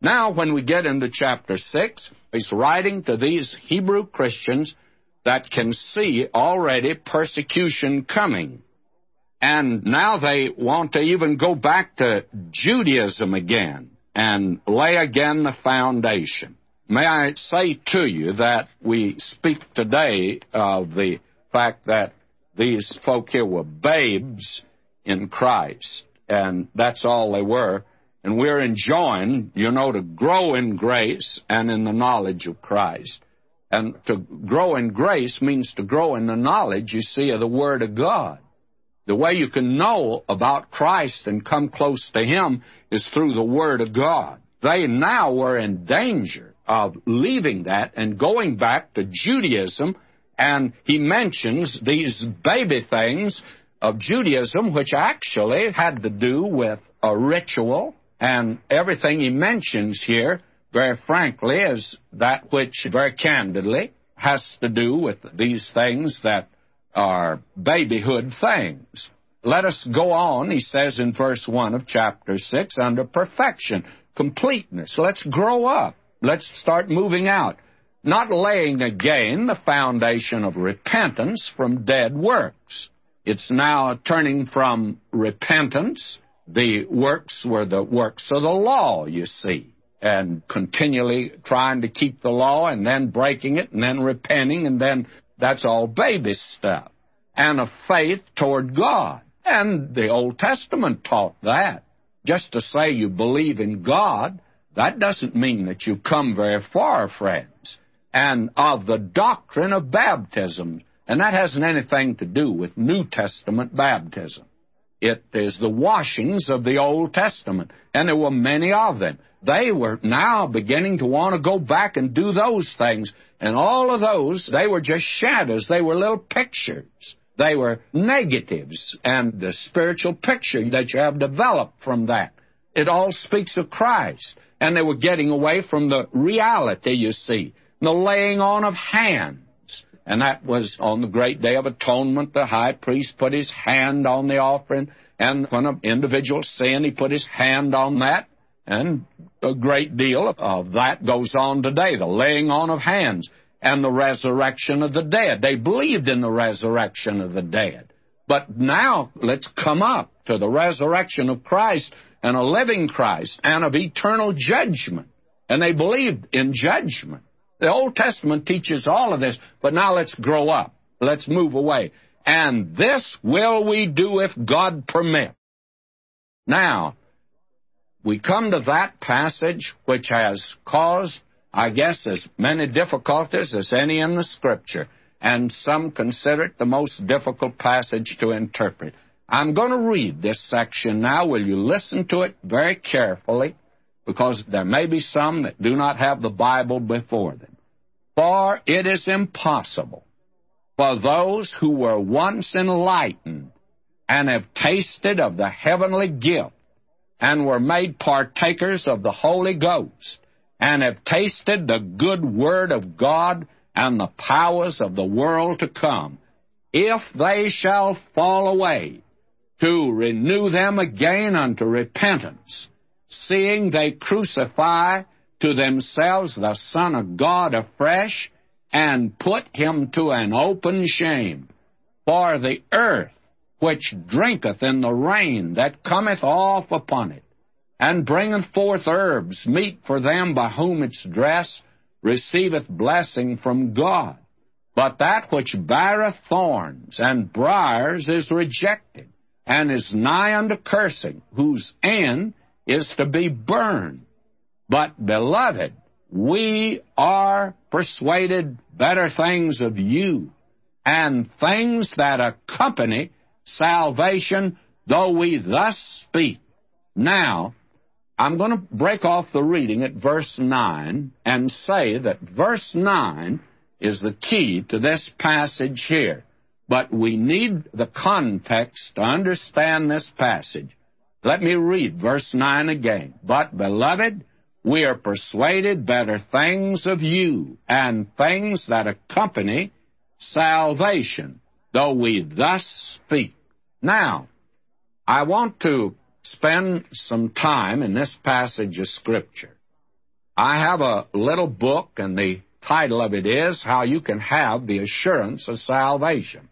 Now, when we get into chapter 6, he's writing to these Hebrew Christians that can see already persecution coming. And now they want to even go back to Judaism again and lay again the foundation. May I say to you that we speak today of the fact that these folk here were babes in Christ, and that's all they were. And we're enjoined, you know, to grow in grace and in the knowledge of Christ. And to grow in grace means to grow in the knowledge, you see, of the Word of God. The way you can know about Christ and come close to Him is through the Word of God. They now were in danger of leaving that and going back to Judaism, and he mentions these baby things of Judaism, which actually had to do with a ritual, and everything he mentions here, very frankly, is that which, very candidly, has to do with these things that are babyhood things. Let us go on, he says in verse 1 of chapter 6, under perfection, completeness. Let's grow up. Let's start moving out. Not laying again the foundation of repentance from dead works. It's now turning from repentance. The works were the works of the law, you see, and continually trying to keep the law and then breaking it and then repenting and then that's all baby stuff. And a faith toward God. And the Old Testament taught that. Just to say you believe in God, that doesn't mean that you come very far, friends. And of the doctrine of baptism, and that hasn't anything to do with New Testament baptism. It is the washings of the Old Testament, and there were many of them. They were now beginning to want to go back and do those things, and all of those, they were just shadows. They were little pictures. They were negatives, and the spiritual picture that you have developed from that. It all speaks of Christ. And they were getting away from the reality, you see, the laying on of hands. And that was on the great day of atonement. The high priest put his hand on the offering, and when an individual sinned, he put his hand on that. And a great deal of that goes on today the laying on of hands and the resurrection of the dead. They believed in the resurrection of the dead. But now let's come up to the resurrection of Christ and a living Christ and of eternal judgment. And they believed in judgment. The Old Testament teaches all of this, but now let's grow up. Let's move away. And this will we do if God permit. Now, we come to that passage which has caused I guess, as many difficulties as any in the Scripture, and some consider it the most difficult passage to interpret. I'm going to read this section now. Will you listen to it very carefully? Because there may be some that do not have the Bible before them. For it is impossible for those who were once enlightened and have tasted of the heavenly gift and were made partakers of the Holy Ghost and have tasted the good word of God and the powers of the world to come, if they shall fall away, to renew them again unto repentance, seeing they crucify to themselves the Son of God afresh, and put him to an open shame. For the earth which drinketh in the rain that cometh off upon it, and bringeth forth herbs, meet for them by whom its dress receiveth blessing from God. But that which beareth thorns and briers is rejected, and is nigh unto cursing, whose end is to be burned. But, beloved, we are persuaded better things of you, and things that accompany salvation, though we thus speak. Now, I'm going to break off the reading at verse 9 and say that verse 9 is the key to this passage here. But we need the context to understand this passage. Let me read verse 9 again. But, beloved, we are persuaded better things of you and things that accompany salvation, though we thus speak. Now, I want to spend some time in this passage of Scripture. I have a little book, and the title of it is How You Can Have the Assurance of Salvation.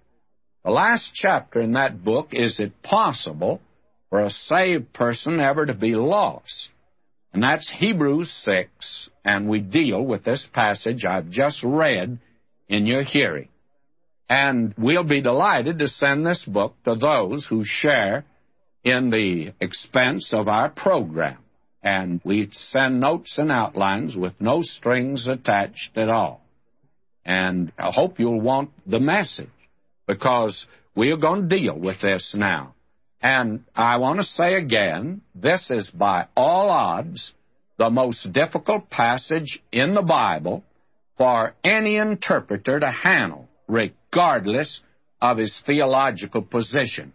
The last chapter in that book is It Possible for a Saved Person Ever to Be Lost? And that's Hebrews 6, and we deal with this passage I've just read in your hearing. And we'll be delighted to send this book to those who share in the expense of our program. And we send notes and outlines with no strings attached at all. And I hope you'll want the message because we are going to deal with this now. And I want to say again, this is by all odds the most difficult passage in the Bible for any interpreter to handle, regardless of his theological position.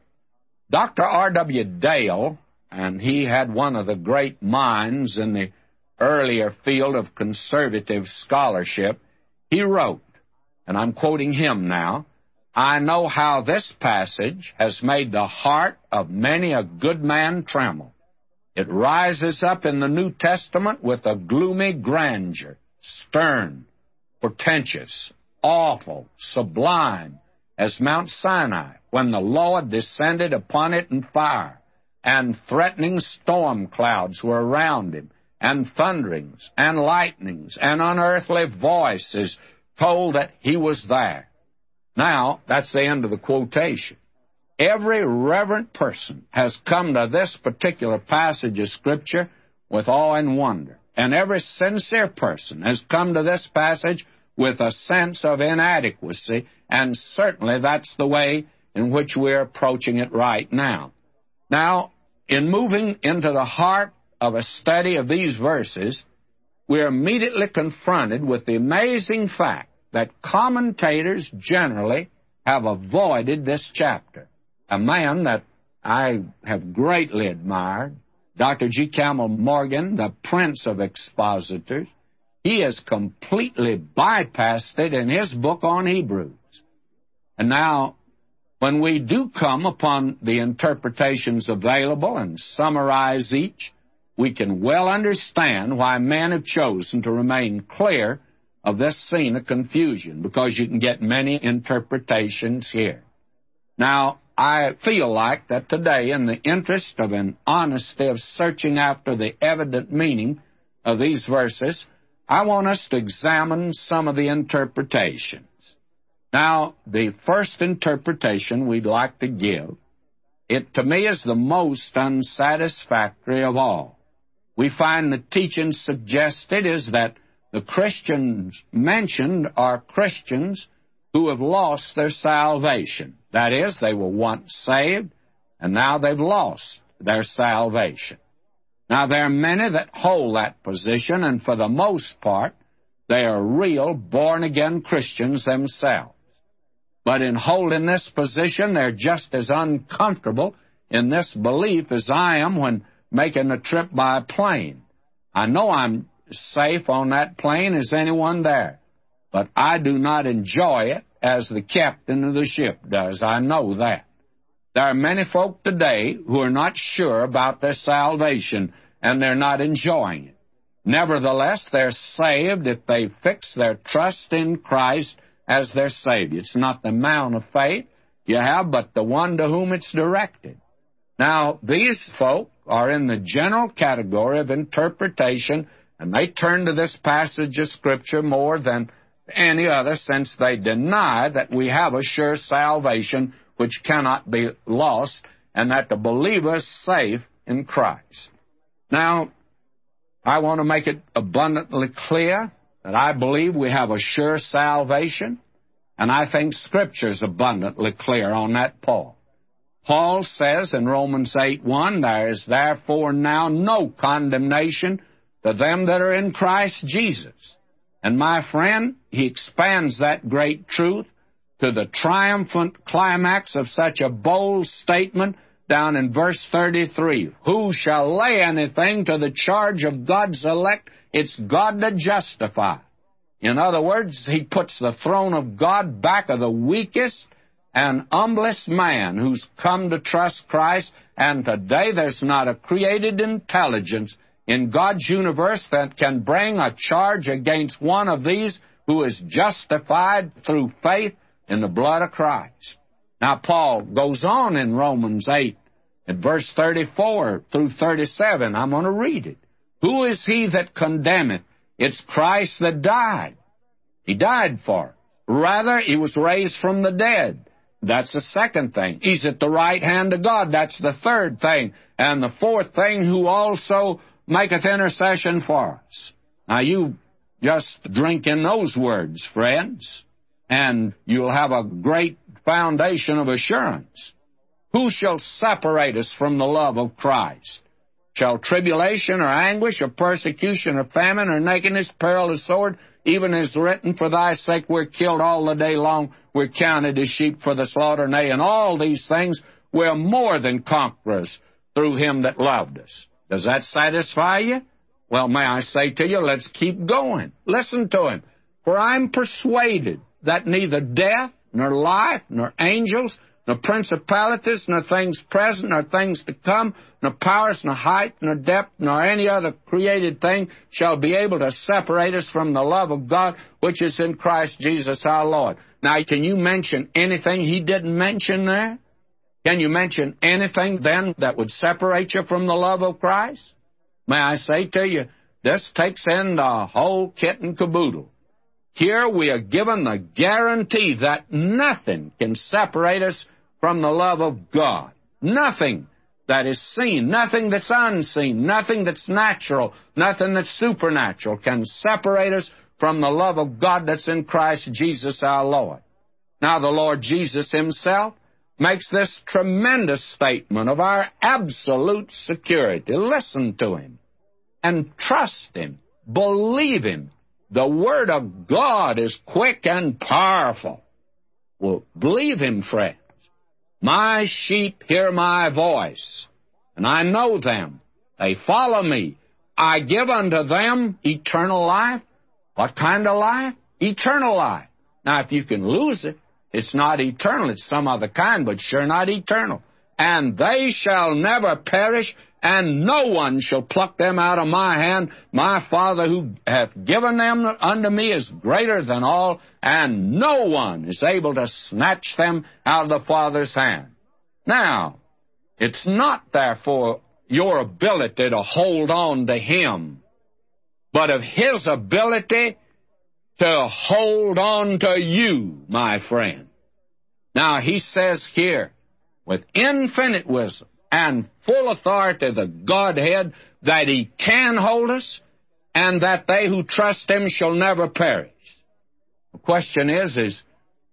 Dr. R.W. Dale, and he had one of the great minds in the earlier field of conservative scholarship, he wrote, and I'm quoting him now, I know how this passage has made the heart of many a good man tremble. It rises up in the New Testament with a gloomy grandeur, stern, portentous, awful, sublime, as Mount Sinai, when the Lord descended upon it in fire, and threatening storm clouds were around him, and thunderings, and lightnings, and unearthly voices told that he was there. Now, that's the end of the quotation. Every reverent person has come to this particular passage of Scripture with awe and wonder. And every sincere person has come to this passage with a sense of inadequacy, and certainly that's the way in which we're approaching it right now. Now, in moving into the heart of a study of these verses, we're immediately confronted with the amazing fact that commentators generally have avoided this chapter. A man that I have greatly admired, Dr. G. Campbell Morgan, the prince of expositors, he has completely bypassed it in his book on Hebrews. And now, when we do come upon the interpretations available and summarize each, we can well understand why men have chosen to remain clear of this scene of confusion because you can get many interpretations here. Now, I feel like that today, in the interest of an honesty of searching after the evident meaning of these verses, I want us to examine some of the interpretations. Now, the first interpretation we'd like to give, it to me is the most unsatisfactory of all. We find the teaching suggested is that the Christians mentioned are Christians who have lost their salvation. That is, they were once saved, and now they've lost their salvation. Now, there are many that hold that position, and for the most part, they are real born again Christians themselves. But in holding this position, they're just as uncomfortable in this belief as I am when making a trip by plane. I know I'm safe on that plane as anyone there. But I do not enjoy it as the captain of the ship does. I know that. There are many folk today who are not sure about their salvation and they're not enjoying it. Nevertheless, they're saved if they fix their trust in Christ as their Savior. It's not the amount of faith you have, but the one to whom it's directed. Now, these folk are in the general category of interpretation and they turn to this passage of Scripture more than any other since they deny that we have a sure salvation which cannot be lost and that the believer is safe in Christ. Now, I want to make it abundantly clear that I believe we have a sure salvation, and I think Scripture is abundantly clear on that point. Paul says in Romans 8 1, There is therefore now no condemnation to them that are in Christ Jesus. And my friend, he expands that great truth to the triumphant climax of such a bold statement down in verse 33. Who shall lay anything to the charge of God's elect? It's God that justify. In other words, he puts the throne of God back of the weakest and humblest man who's come to trust Christ, and today there's not a created intelligence in God's universe that can bring a charge against one of these who is justified through faith in the blood of Christ. Now, Paul goes on in Romans 8, at verse 34 through 37. I'm going to read it. Who is he that condemneth? It's Christ that died. He died for it. Rather, he was raised from the dead. That's the second thing. He's at the right hand of God. That's the third thing. And the fourth thing, who also maketh intercession for us. Now, you just drink in those words, friends, and you'll have a great foundation of assurance. Who shall separate us from the love of Christ? Shall tribulation or anguish or persecution or famine or nakedness, peril or sword, even as written, for thy sake we're killed all the day long, we're counted as sheep for the slaughter, nay, and all these things we're more than conquerors through him that loved us. Does that satisfy you? Well, may I say to you, let's keep going. Listen to him. For I'm persuaded that neither death, nor life, nor angels, nor principalities, nor things present, nor things to come, nor powers, nor height, nor depth, nor any other created thing shall be able to separate us from the love of God which is in Christ Jesus our Lord. Now, can you mention anything he didn't mention there? Can you mention anything then that would separate you from the love of Christ? May I say to you, this takes in the whole kit and caboodle. Here we are given the guarantee that nothing can separate us from the love of God. Nothing that is seen, nothing that's unseen, nothing that's natural, nothing that's supernatural can separate us from the love of God that's in Christ Jesus our Lord. Now, the Lord Jesus Himself makes this tremendous statement of our absolute security. Listen to Him and trust Him, believe Him, the Word of God is quick and powerful. Well, believe Him, friends. My sheep hear my voice, and I know them. They follow me. I give unto them eternal life. What kind of life? Eternal life. Now, if you can lose it, it's not eternal. It's some other kind, but sure not eternal. And they shall never perish, and no one shall pluck them out of my hand. My Father who hath given them unto me is greater than all, and no one is able to snatch them out of the Father's hand. Now, it's not therefore your ability to hold on to Him, but of His ability to hold on to you, my friend. Now, He says here, with infinite wisdom, and full authority of the Godhead that He can hold us and that they who trust Him shall never perish. The question is, is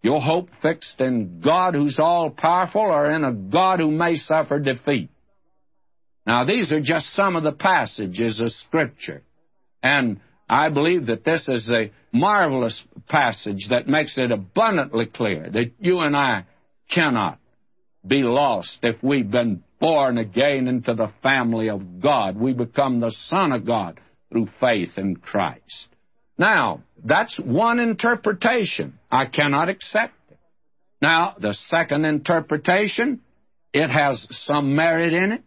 your hope fixed in God who's all powerful or in a God who may suffer defeat? Now, these are just some of the passages of Scripture. And I believe that this is a marvelous passage that makes it abundantly clear that you and I cannot be lost if we've been born again into the family of God. We become the Son of God through faith in Christ. Now, that's one interpretation. I cannot accept it. Now, the second interpretation, it has some merit in it.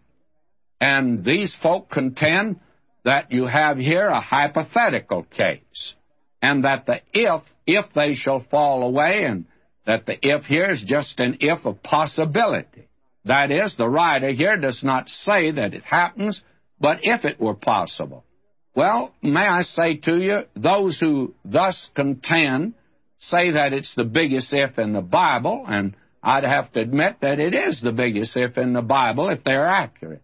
And these folk contend that you have here a hypothetical case. And that the if, if they shall fall away, and that the if here is just an if of possibility. That is, the writer here does not say that it happens, but if it were possible. Well, may I say to you, those who thus contend say that it's the biggest if in the Bible, and I'd have to admit that it is the biggest if in the Bible if they're accurate.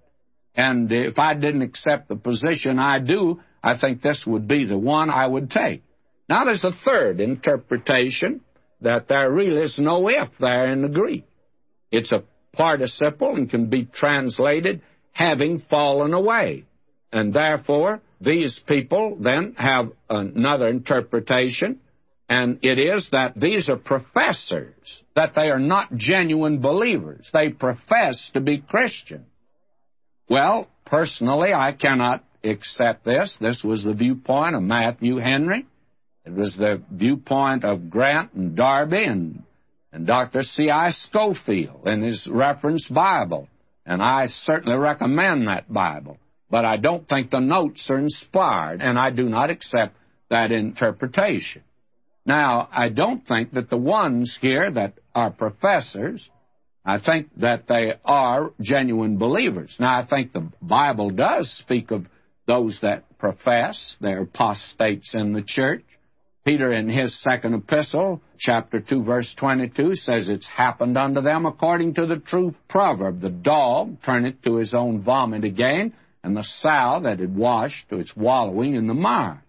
And if I didn't accept the position I do, I think this would be the one I would take. Now there's a third interpretation that there really is no if there in the Greek. It's a participle and can be translated having fallen away. And therefore, these people then have another interpretation, and it is that these are professors, that they are not genuine believers. They profess to be Christian. Well, personally, I cannot accept this. This was the viewpoint of Matthew Henry. It was the viewpoint of Grant and Darby and and Dr. C.I. Scofield in his reference Bible. And I certainly recommend that Bible. but I don't think the notes are inspired, and I do not accept that interpretation. Now, I don't think that the ones here that are professors, I think that they are genuine believers. Now, I think the Bible does speak of those that profess, they're apostates in the church. Peter, in his second epistle, chapter 2, verse 22, says it's happened unto them according to the true proverb. The dog turneth to his own vomit again, and the sow that had washed to its wallowing in the mire.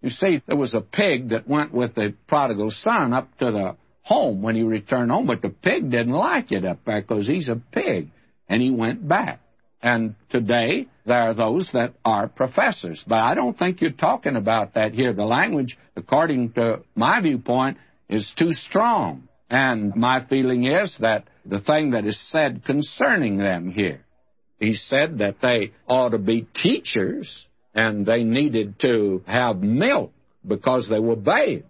You see, there was a pig that went with the prodigal son up to the home when he returned home, but the pig didn't like it up there because he's a pig, and he went back. And today, there are those that are professors. But I don't think you're talking about that here. The language, according to my viewpoint, is too strong. And my feeling is that the thing that is said concerning them here, he said that they ought to be teachers and they needed to have milk because they were babes.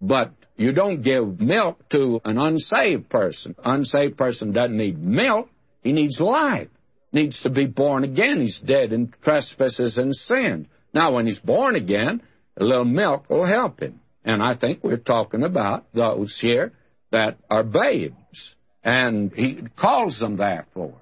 But you don't give milk to an unsaved person. Unsaved person doesn't need milk, he needs life needs to be born again. He's dead in trespasses and sin. Now, when he's born again, a little milk will help him. And I think we're talking about those here that are babes. And he calls them therefore.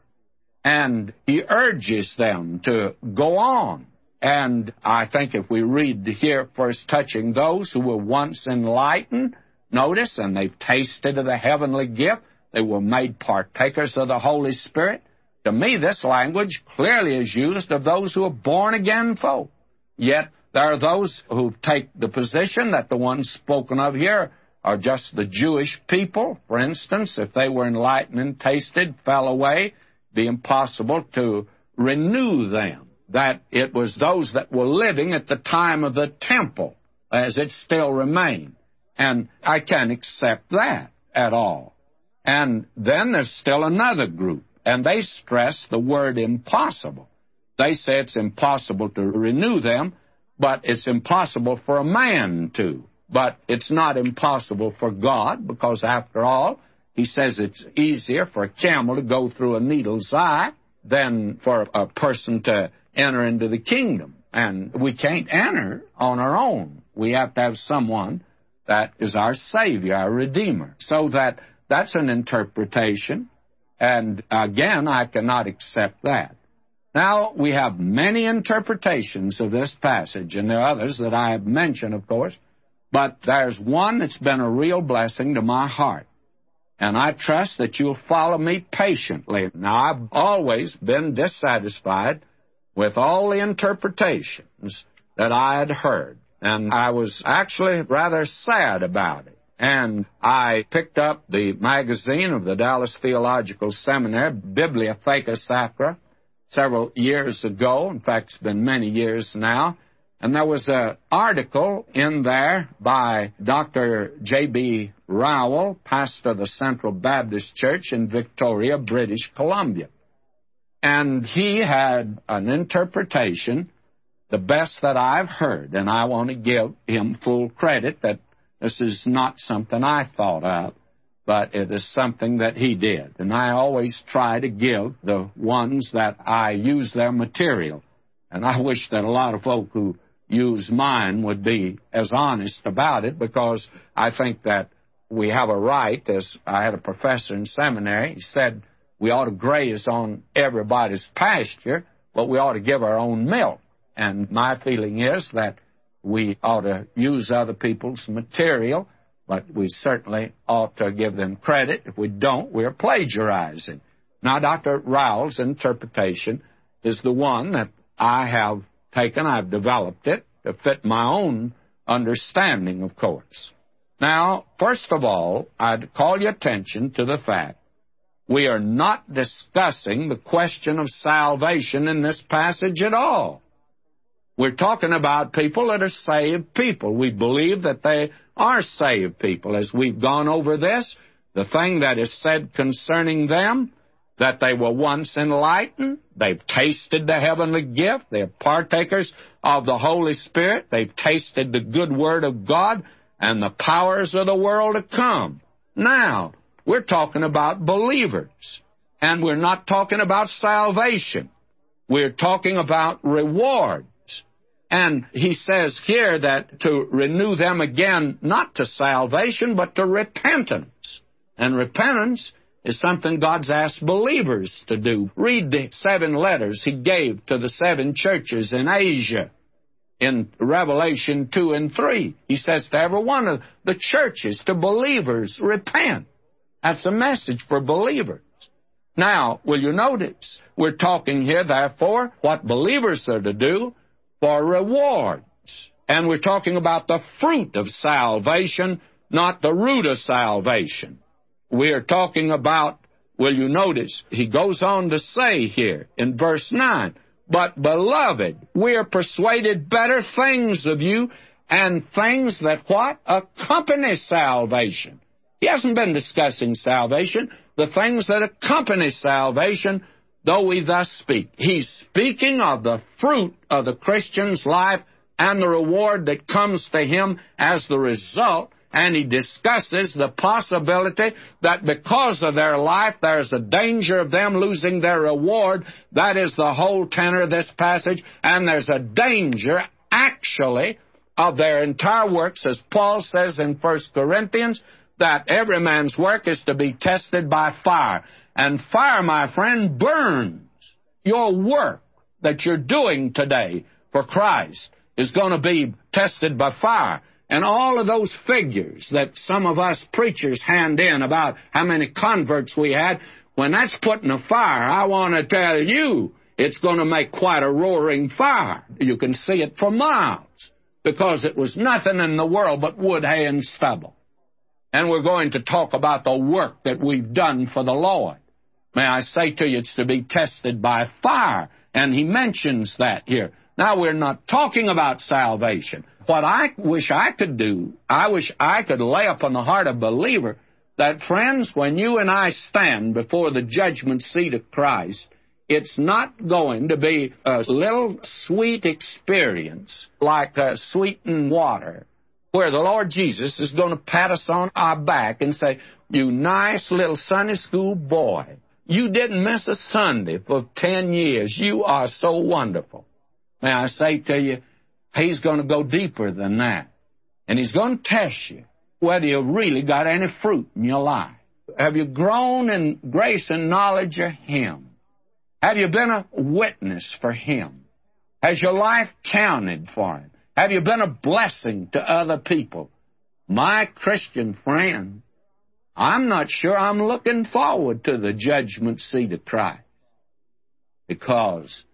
And he urges them to go on. And I think if we read here first touching those who were once enlightened, notice, and they've tasted of the heavenly gift, they were made partakers of the Holy Spirit. To me, this language clearly is used of those who are born again folk. Yet there are those who take the position that the ones spoken of here are just the Jewish people. For instance, if they were enlightened and tasted, fell away, be impossible to renew them. That it was those that were living at the time of the temple, as it still remained. And I can't accept that at all. And then there's still another group and they stress the word impossible. They say it's impossible to renew them, but it's impossible for a man to. But it's not impossible for God, because after all, he says it's easier for a camel to go through a needle's eye than for a person to enter into the kingdom. And we can't enter on our own. We have to have someone that is our Savior, our Redeemer. So that that's an interpretation. And again, I cannot accept that. Now, we have many interpretations of this passage, and there are others that I have mentioned, of course, but there's one that's been a real blessing to my heart. And I trust that you'll follow me patiently. Now, I've always been dissatisfied with all the interpretations that I had heard, and I was actually rather sad about it. And I picked up the magazine of the Dallas Theological Seminary, Bibliotheca Sacra, several years ago. In fact, it's been many years now. And there was an article in there by Dr. J.B. Rowell, pastor of the Central Baptist Church in Victoria, British Columbia. And he had an interpretation, the best that I've heard, and I want to give him full credit that this is not something I thought of, but it is something that he did. And I always try to give the ones that I use their material. And I wish that a lot of folk who use mine would be as honest about it because I think that we have a right, as I had a professor in seminary, he said we ought to graze on everybody's pasture, but we ought to give our own milk. And my feeling is that we ought to use other people's material, but we certainly ought to give them credit. If we don't, we're plagiarizing. Now, Dr. Rowell's interpretation is the one that I have taken. I've developed it to fit my own understanding, of course. Now, first of all, I'd call your attention to the fact we are not discussing the question of salvation in this passage at all. We're talking about people that are saved people. We believe that they are saved people. As we've gone over this, the thing that is said concerning them, that they were once enlightened, they've tasted the heavenly gift, they're partakers of the Holy Spirit, they've tasted the good word of God and the powers of the world to come. Now, we're talking about believers, and we're not talking about salvation. We're talking about rewards. And he says here that to renew them again, not to salvation, but to repentance. And repentance is something God's asked believers to do. Read the seven letters he gave to the seven churches in Asia in Revelation 2 and 3. He says to every one of the churches, to believers, repent. That's a message for believers. Now, will you notice? We're talking here, therefore, what believers are to do for rewards. And we're talking about the fruit of salvation, not the root of salvation. We are talking about, will you notice, he goes on to say here in verse 9, but beloved, we are persuaded better things of you and things that what? Accompany salvation. He hasn't been discussing salvation, the things that accompany salvation, though we thus speak. He's speaking of the fruit of the Christian's life and the reward that comes to him as the result and he discusses the possibility that because of their life there's a danger of them losing their reward. That is the whole tenor of this passage, and there's a danger, actually, of their entire works, as Paul says in 1 Corinthians, that every man's work is to be tested by fire. And fire, my friend, burns. Your work that you're doing today for Christ is going to be tested by fire. And all of those figures that some of us preachers hand in about how many converts we had, when that's put in a fire, I want to tell you, it's going to make quite a roaring fire. You can see it for miles because it was nothing in the world but wood, hay, and stubble. And we're going to talk about the work that we've done for the Lord. May I say to you, it's to be tested by fire. And he mentions that here. Now, we're not talking about salvation. What I wish I could do, I wish I could lay upon the heart of a believer that, friends, when you and I stand before the judgment seat of Christ, it's not going to be a little sweet experience like uh, sweetened water where the Lord Jesus is going to pat us on our back and say, You nice little Sunday school boy, you didn't miss a Sunday for 10 years. You are so wonderful. May I say to you, He's going to go deeper than that. And He's going to test you whether you've really got any fruit in your life. Have you grown in grace and knowledge of Him? Have you been a witness for Him? Has your life counted for Him? Have you been a blessing to other people? My Christian friend, I'm not sure I'm looking forward to the judgment seat of Christ. Because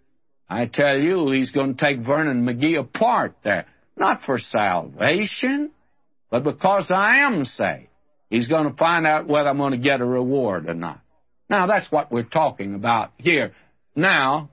I tell you, he's going to take Vernon McGee apart there. Not for salvation, but because I am saved. He's going to find out whether I'm going to get a reward or not. Now, that's what we're talking about here. Now,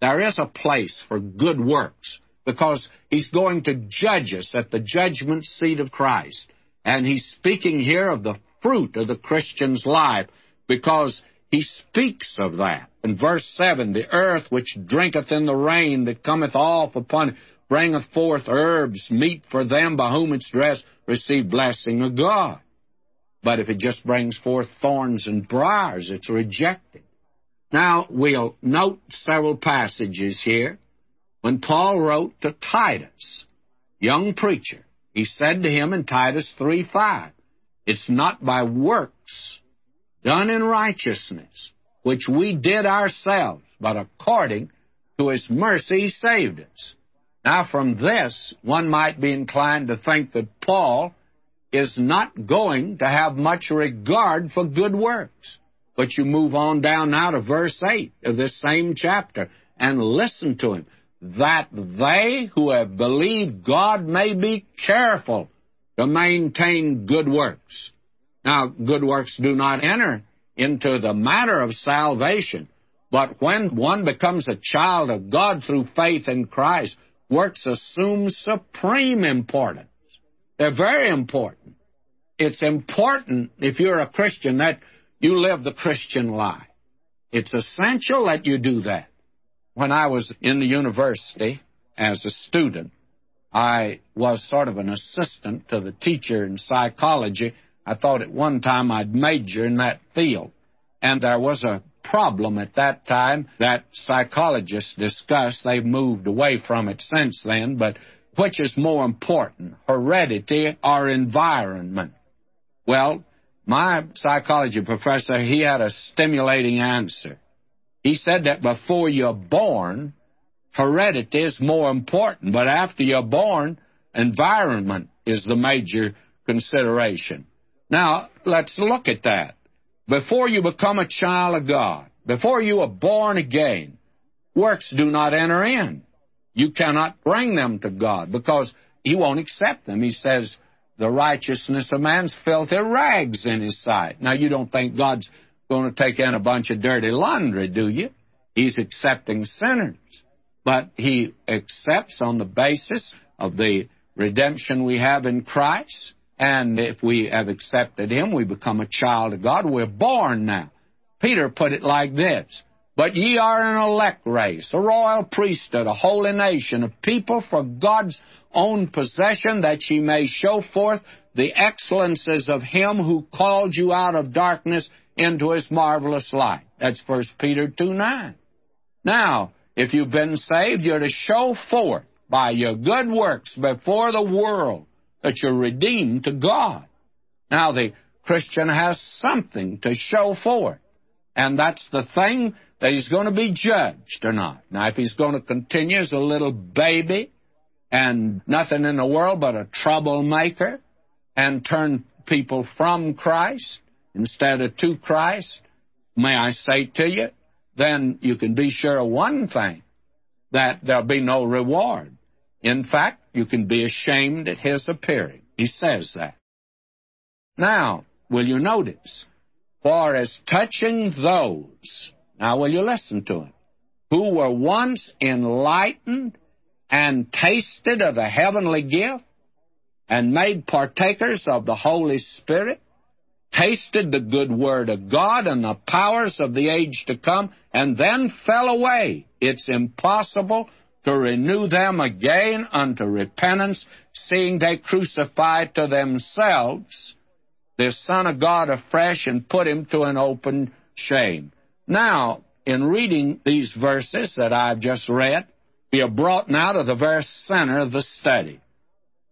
there is a place for good works because he's going to judge us at the judgment seat of Christ. And he's speaking here of the fruit of the Christian's life because he speaks of that. In verse 7, the earth which drinketh in the rain that cometh off upon it bringeth forth herbs, meat for them by whom it's dressed, receive blessing of God. But if it just brings forth thorns and briars, it's rejected. Now, we'll note several passages here. When Paul wrote to Titus, young preacher, he said to him in Titus 3 5, It's not by works done in righteousness, which we did ourselves, but according to his mercy he saved us. Now, from this, one might be inclined to think that Paul is not going to have much regard for good works. But you move on down now to verse 8 of this same chapter and listen to him. That they who have believed God may be careful to maintain good works. Now, good works do not enter into the matter of salvation, but when one becomes a child of God through faith in Christ, works assume supreme importance. They're very important. It's important, if you're a Christian, that you live the Christian life. It's essential that you do that. When I was in the university as a student, I was sort of an assistant to the teacher in psychology I thought at one time I'd major in that field. And there was a problem at that time that psychologists discussed. They've moved away from it since then, but which is more important, heredity or environment? Well, my psychology professor, he had a stimulating answer. He said that before you're born, heredity is more important, but after you're born, environment is the major consideration. Now, let's look at that. Before you become a child of God, before you are born again, works do not enter in. You cannot bring them to God because He won't accept them. He says, the righteousness of man's filthy rags in His sight. Now, you don't think God's going to take in a bunch of dirty laundry, do you? He's accepting sinners. But He accepts on the basis of the redemption we have in Christ. And if we have accepted Him, we become a child of God. We're born now. Peter put it like this But ye are an elect race, a royal priesthood, a holy nation, a people for God's own possession, that ye may show forth the excellences of Him who called you out of darkness into His marvelous light. That's 1 Peter 2 9. Now, if you've been saved, you're to show forth by your good works before the world that you're redeemed to God. Now, the Christian has something to show forth, and that's the thing that he's going to be judged or not. Now, if he's going to continue as a little baby and nothing in the world but a troublemaker and turn people from Christ instead of to Christ, may I say to you, then you can be sure of one thing that there'll be no reward. In fact, you can be ashamed at his appearing. He says that. Now, will you notice? For as touching those, now will you listen to him, who were once enlightened and tasted of the heavenly gift and made partakers of the Holy Spirit, tasted the good word of God and the powers of the age to come, and then fell away. It's impossible to renew them again unto repentance, seeing they crucify to themselves the Son of God afresh and put him to an open shame. Now, in reading these verses that I've just read, we are brought now to the very center of the study.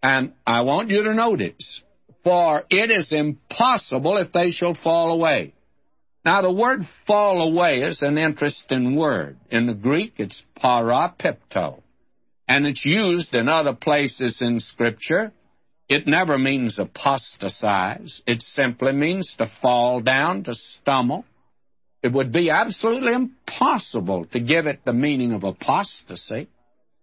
And I want you to notice, for it is impossible if they shall fall away. Now, the word fall away is an interesting word. In the Greek, it's parapipto, and it's used in other places in Scripture. It never means apostatize. It simply means to fall down, to stumble. It would be absolutely impossible to give it the meaning of apostasy.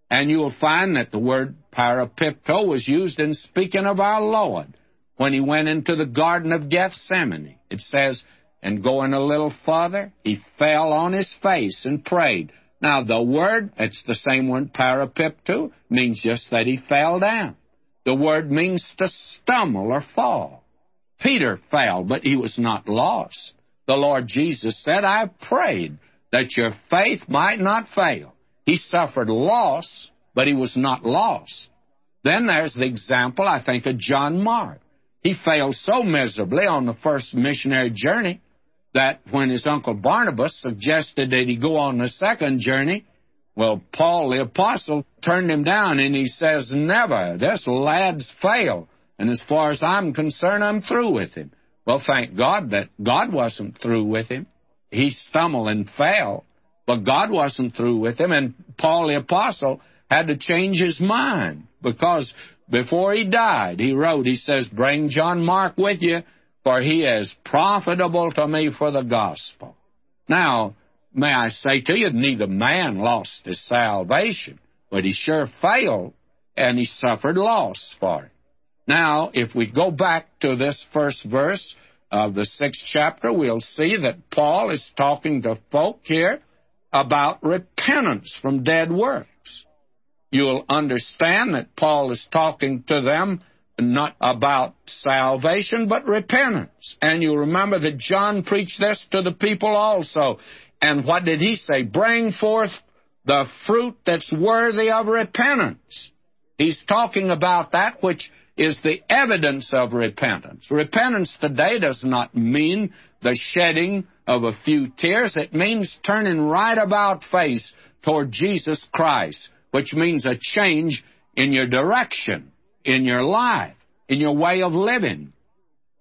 And you will find that the word parapipto was used in speaking of our Lord when he went into the Garden of Gethsemane. It says, and going a little farther, he fell on his face and prayed. Now, the word, it's the same word, parapipto, means just that he fell down. The word means to stumble or fall. Peter fell, but he was not lost. The Lord Jesus said, I prayed that your faith might not fail. He suffered loss, but he was not lost. Then there's the example, I think, of John Mark. He failed so miserably on the first missionary journey that when his uncle Barnabas suggested that he go on the second journey, well, Paul the apostle turned him down and he says, Never. This lad's failed. And as far as I'm concerned, I'm through with him. Well, thank God that God wasn't through with him. He stumbled and fell, but God wasn't through with him. And Paul the apostle had to change his mind because before he died, he wrote, he says, Bring John Mark with you for he is profitable to me for the gospel. Now, may I say to you, neither man lost his salvation, but he sure failed, and he suffered loss for it. Now, if we go back to this first verse of the sixth chapter, we'll see that Paul is talking to folk here about repentance from dead works. You'll understand that Paul is talking to them not about salvation, but repentance. And you remember that John preached this to the people also. And what did he say? Bring forth the fruit that's worthy of repentance. He's talking about that which is the evidence of repentance. Repentance today does not mean the shedding of a few tears. It means turning right about face toward Jesus Christ, which means a change in your direction, in your life, in your way of living.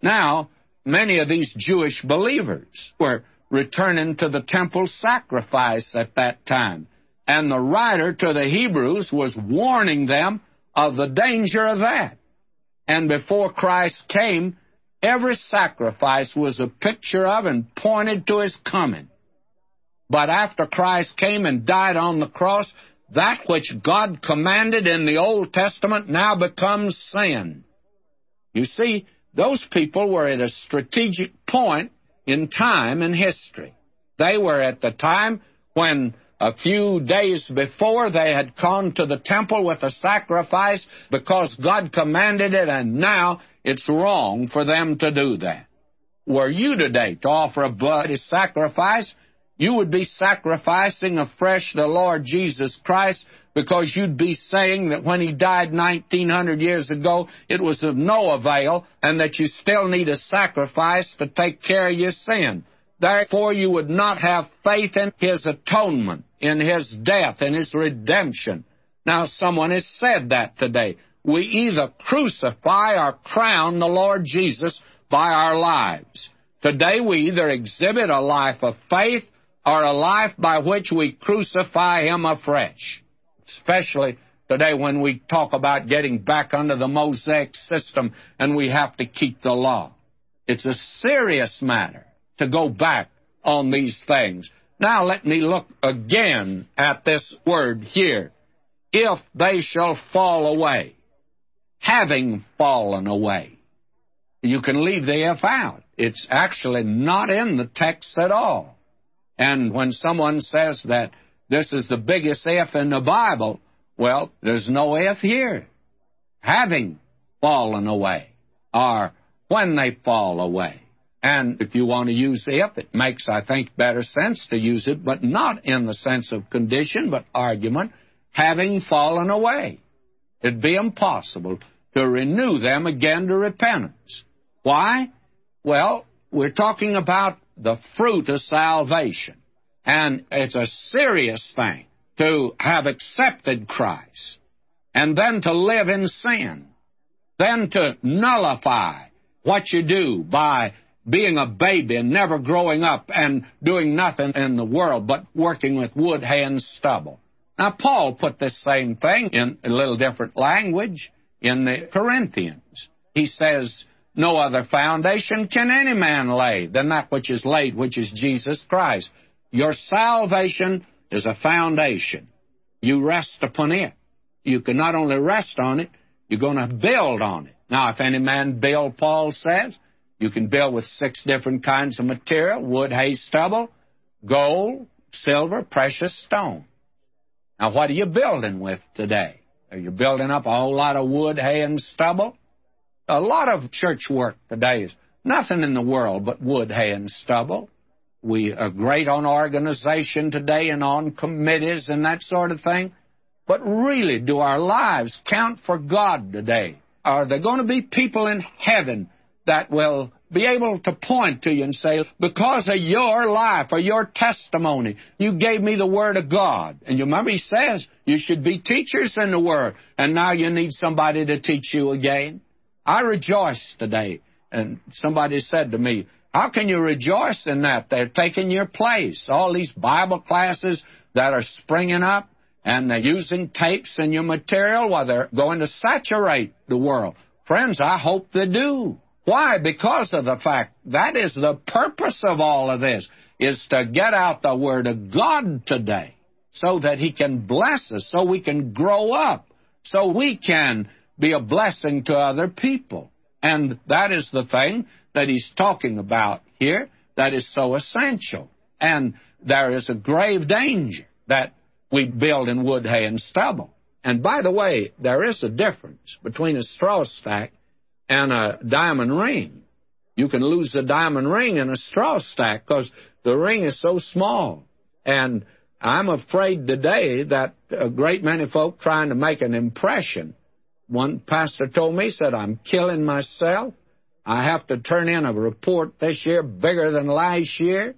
Now, many of these Jewish believers were returning to the temple sacrifice at that time. And the writer to the Hebrews was warning them of the danger of that. And before Christ came, every sacrifice was a picture of and pointed to his coming. But after Christ came and died on the cross, that which God commanded in the Old Testament now becomes sin. You see, those people were at a strategic point in time and history. They were at the time when a few days before they had gone to the temple with a sacrifice because God commanded it, and now it's wrong for them to do that. Were you today to offer a bloody sacrifice, you would be sacrificing afresh the Lord Jesus Christ because you'd be saying that when he died 1900 years ago, it was of no avail and that you still need a sacrifice to take care of your sin. Therefore, you would not have faith in his atonement, in his death, in his redemption. Now, someone has said that today. We either crucify or crown the Lord Jesus by our lives. Today, we either exhibit a life of faith or a life by which we crucify him afresh. Especially today when we talk about getting back under the Mosaic system and we have to keep the law. It's a serious matter to go back on these things. Now let me look again at this word here. If they shall fall away, having fallen away. You can leave the if out. It's actually not in the text at all. And when someone says that this is the biggest if in the Bible, well, there's no if here. Having fallen away, or when they fall away. And if you want to use if, it makes, I think, better sense to use it, but not in the sense of condition, but argument, having fallen away. It'd be impossible to renew them again to repentance. Why? Well, we're talking about the fruit of salvation. And it's a serious thing to have accepted Christ and then to live in sin, then to nullify what you do by being a baby and never growing up and doing nothing in the world but working with wood, hay, and stubble. Now, Paul put this same thing in a little different language in the Corinthians. He says, No other foundation can any man lay than that which is laid, which is Jesus Christ. Your salvation is a foundation. You rest upon it. You can not only rest on it, you're going to build on it. Now, if any man build, Paul says, you can build with six different kinds of material wood, hay, stubble, gold, silver, precious stone. Now, what are you building with today? Are you building up a whole lot of wood, hay, and stubble? A lot of church work today is nothing in the world but wood, hay, and stubble. We are great on organization today and on committees and that sort of thing. But really, do our lives count for God today? Are there going to be people in heaven that will be able to point to you and say, because of your life or your testimony, you gave me the Word of God. And you remember he says you should be teachers in the Word, and now you need somebody to teach you again. I rejoice today. And somebody said to me, how can you rejoice in that? They're taking your place. All these Bible classes that are springing up, and they're using tapes and your material while they're going to saturate the world. Friends, I hope they do. Why? Because of the fact that is the purpose of all of this, is to get out the Word of God today so that He can bless us, so we can grow up, so we can be a blessing to other people. And that is the thing that He's talking about here that is so essential. And there is a grave danger that we build in wood, hay, and stubble. And by the way, there is a difference between a straw stack and a diamond ring. You can lose a diamond ring in a straw stack because the ring is so small. And I'm afraid today that a great many folk trying to make an impression. One pastor told me, said, I'm killing myself. I have to turn in a report this year bigger than last year.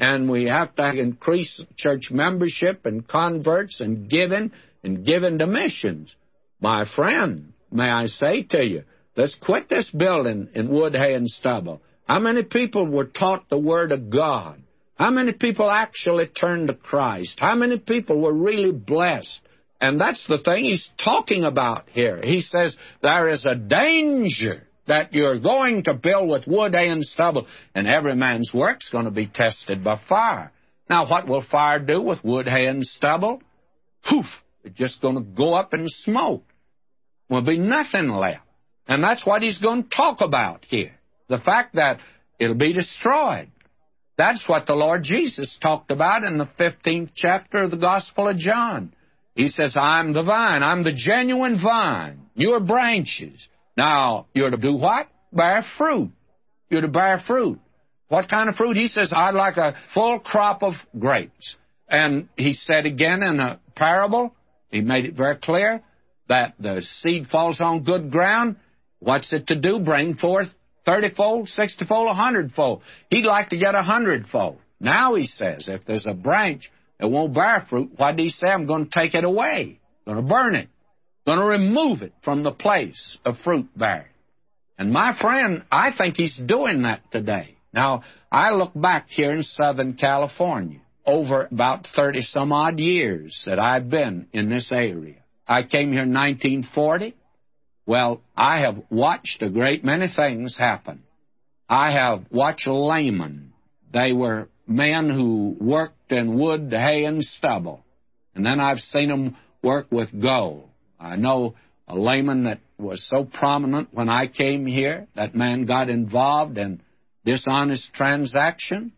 and we have to increase church membership and converts and giving and giving to missions. My friend, may I say to you, let's quit this building in wood, hay, and stubble. How many people were taught the Word of God? How many people actually turned to Christ? How many people were really blessed? And that's the thing he's talking about here. He says there is a danger that you're going to build with wood, hay, and stubble, and every man's work's going to be tested by fire. Now, what will fire do with wood, hay, and stubble? Poof! It's just going to go up in smoke. There'll be nothing left. And that's what he's going to talk about here. The fact that it'll be destroyed. That's what the Lord Jesus talked about in the 15th chapter of the Gospel of John. He says, I'm the vine. I'm the genuine vine. You're branches. Now, you're to do what? Bear fruit. You're to bear fruit. What kind of fruit? He says, I'd like a full crop of grapes. And he said again in a parable, he made it very clear that the seed falls on good ground. What's it to do? Bring forth 30 fold, 60 fold, 100 fold. He'd like to get a 100 fold. Now he says, if there's a branch that won't bear fruit, Why did he say? I'm going to take it away. I'm going to burn it going to remove it from the place of fruit bearing. And my friend, I think he's doing that today. Now, I look back here in Southern California over about 30 some odd years that I've been in this area. I came here in 1940. Well, I have watched a great many things happen. I have watched laymen. They were men who worked in wood, hay, and stubble. And then I've seen them work with gold. I know a layman that was so prominent when I came here. That man got involved in dishonest transactions.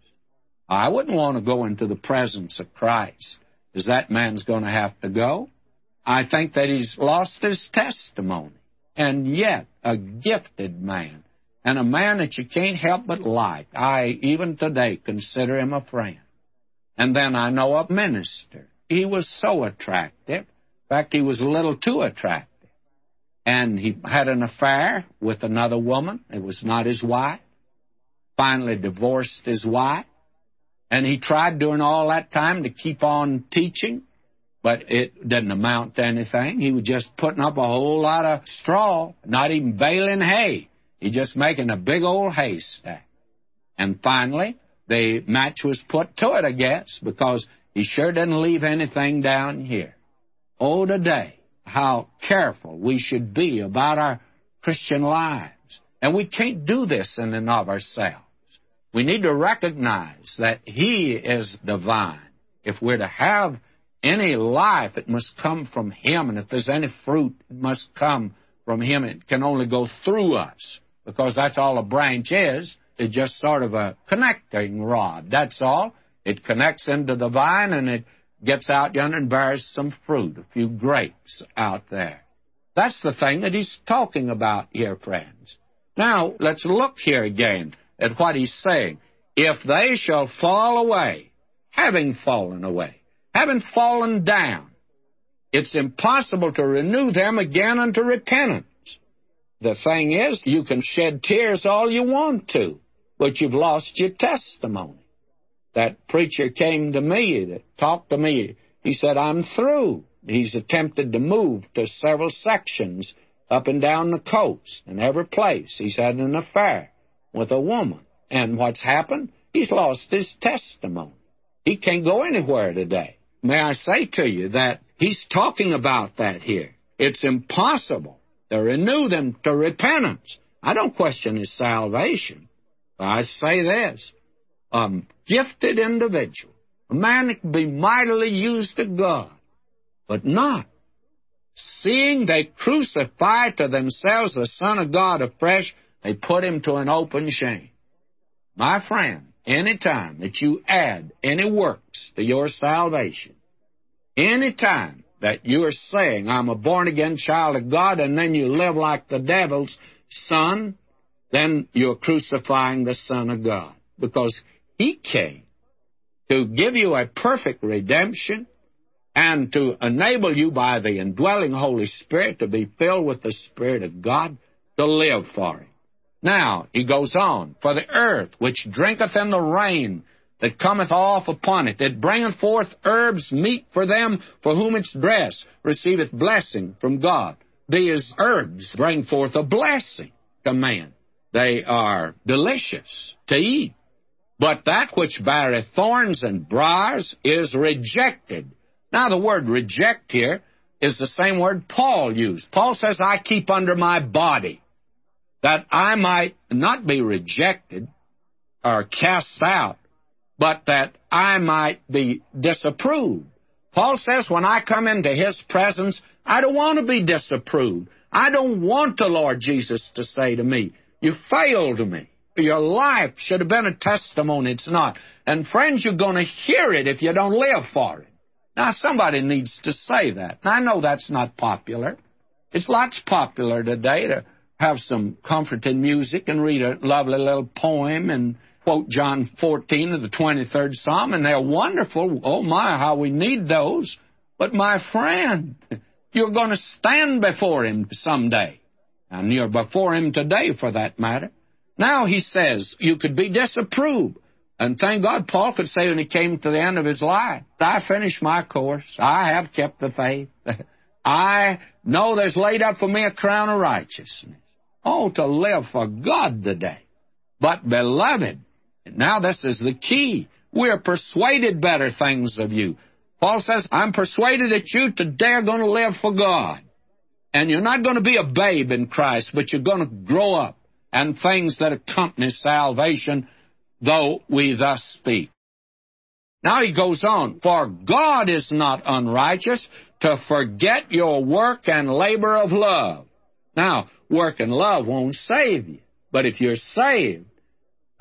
I wouldn't want to go into the presence of Christ. Is that man's going to have to go? I think that he's lost his testimony. And yet, a gifted man, and a man that you can't help but like. I, even today, consider him a friend. And then I know a minister. He was so attractive In fact, he was a little too attractive. And he had an affair with another woman. It was not his wife. Finally divorced his wife. And he tried during all that time to keep on teaching, but it didn't amount to anything. He was just putting up a whole lot of straw, not even baling hay. He just making a big old haystack. And finally, the match was put to it, I guess, because he sure didn't leave anything down here. Oh, today, how careful we should be about our Christian lives. And we can't do this in and of ourselves. We need to recognize that He is divine. If we're to have any life, it must come from Him. And if there's any fruit, it must come from Him. It can only go through us because that's all a branch is. It's just sort of a connecting rod. That's all. It connects into the vine and it gets out yonder and bears some fruit, a few grapes out there. That's the thing that he's talking about here, friends. Now, let's look here again at what he's saying. If they shall fall away, having fallen away, having fallen down, it's impossible to renew them again unto repentance. The thing is, you can shed tears all you want to, but you've lost your testimony that preacher came to me to talk to me. He said, I'm through. He's attempted to move to several sections up and down the coast. and every place, he's had an affair with a woman. And what's happened? He's lost his testimony. He can't go anywhere today. May I say to you that he's talking about that here. It's impossible to renew them to repentance. I don't question his salvation. I say this a gifted individual, a man that can be mightily used to God, but not seeing they crucify to themselves the Son of God afresh, they put him to an open shame. My friend, any time that you add any works to your salvation, any time that you are saying, I'm a born again child of God, and then you live like the devil's son, then you're crucifying the Son of God. Because he came to give you a perfect redemption and to enable you by the indwelling Holy Spirit to be filled with the Spirit of God to live for Him. Now, he goes on, for the earth which drinketh in the rain that cometh off upon it, that bringeth forth herbs meet for them for whom it's dressed, receiveth blessing from God. These herbs bring forth a blessing to man. They are delicious to eat. But that which beareth thorns and briars is rejected. Now, the word reject here is the same word Paul used. Paul says, I keep under my body that I might not be rejected or cast out, but that I might be disapproved. Paul says, when I come into his presence, I don't want to be disapproved. I don't want the Lord Jesus to say to me, You failed me. Your life should have been a testimony. It's not. And friends, you're going to hear it if you don't live for it. Now, somebody needs to say that. I know that's not popular. It's lots popular today to have some comforting music and read a lovely little poem and quote John 14 of the 23rd Psalm, and they're wonderful. Oh, my, how we need those. But, my friend, you're going to stand before Him someday. And you're before Him today, for that matter. Now he says you could be disapproved. And thank God Paul could say when he came to the end of his life, I finished my course. I have kept the faith. I know there's laid up for me a crown of righteousness. Oh, to live for God today. But, beloved, now this is the key. We're persuaded better things of you. Paul says, I'm persuaded that you today are going to live for God. And you're not going to be a babe in Christ, but you're going to grow up and things that accompany salvation, though we thus speak. Now he goes on, For God is not unrighteous to forget your work and labor of love. Now, work and love won't save you. But if you're saved,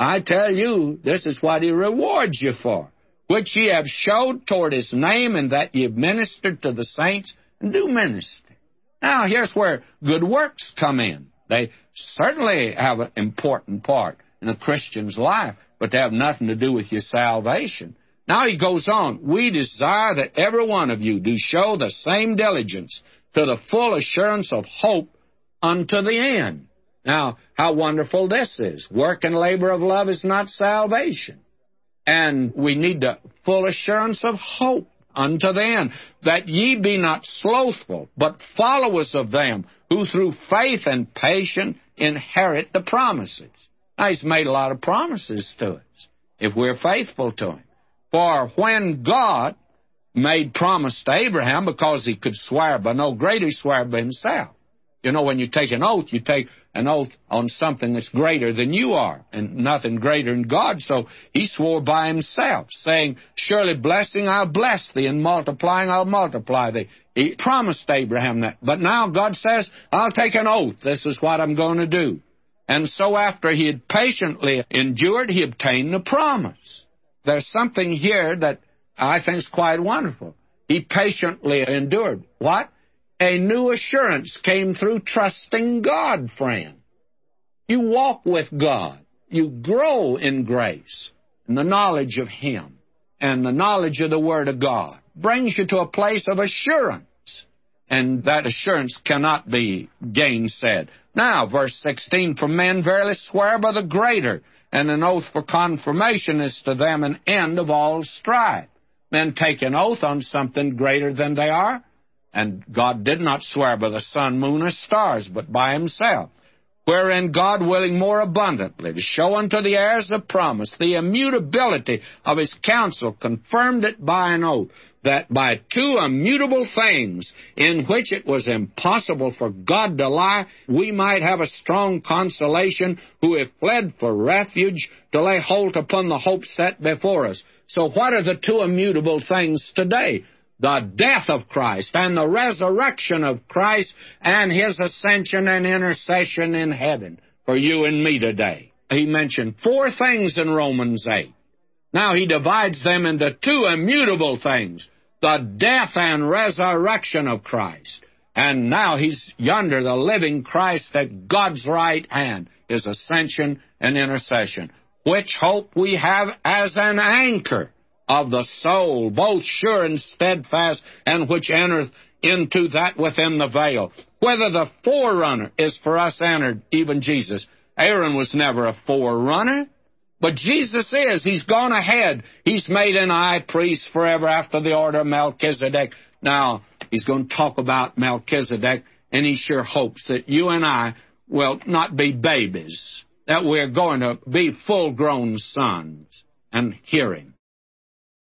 I tell you, this is what he rewards you for, which ye have showed toward his name, and that ye have ministered to the saints, and do minister. Now, here's where good works come in. They certainly have an important part in a Christian's life, but they have nothing to do with your salvation. Now he goes on, We desire that every one of you do show the same diligence to the full assurance of hope unto the end. Now, how wonderful this is. Work and labor of love is not salvation. And we need the full assurance of hope unto the end, that ye be not slothful, but followers of them who through faith and patience inherit the promises. Now, he's made a lot of promises to us if we're faithful to him. For when God made promise to Abraham, because he could swear by no greater, he swore by himself. You know, when you take an oath, you take an oath on something that's greater than you are, and nothing greater than God. So he swore by himself, saying, Surely blessing I'll bless thee, and multiplying I'll multiply thee. He promised Abraham that. But now God says, I'll take an oath. This is what I'm going to do. And so after he had patiently endured, he obtained the promise. There's something here that I think is quite wonderful. He patiently endured. What? A new assurance came through trusting God, friend. You walk with God. You grow in grace and the knowledge of Him and the knowledge of the Word of God. Brings you to a place of assurance. And that assurance cannot be gainsaid. Now, verse 16, For men verily swear by the greater, and an oath for confirmation is to them an end of all strife. Men take an oath on something greater than they are, and God did not swear by the sun, moon, or stars, but by himself. Wherein God, willing more abundantly to show unto the heirs of promise the immutability of his counsel, confirmed it by an oath, that by two immutable things, in which it was impossible for God to lie, we might have a strong consolation, who have fled for refuge to lay hold upon the hope set before us. So, what are the two immutable things today? The death of Christ and the resurrection of Christ and his ascension and intercession in heaven for you and me today. He mentioned four things in Romans 8. Now he divides them into two immutable things the death and resurrection of Christ. And now he's yonder, the living Christ at God's right hand, his ascension and intercession, which hope we have as an anchor of the soul, both sure and steadfast, and which entereth into that within the veil. Whether the forerunner is for us entered, even Jesus. Aaron was never a forerunner. But Jesus is. He's gone ahead. He's made an high priest forever after the order of Melchizedek. Now, he's going to talk about Melchizedek, and he sure hopes that you and I will not be babies, that we're going to be full grown sons and hearing.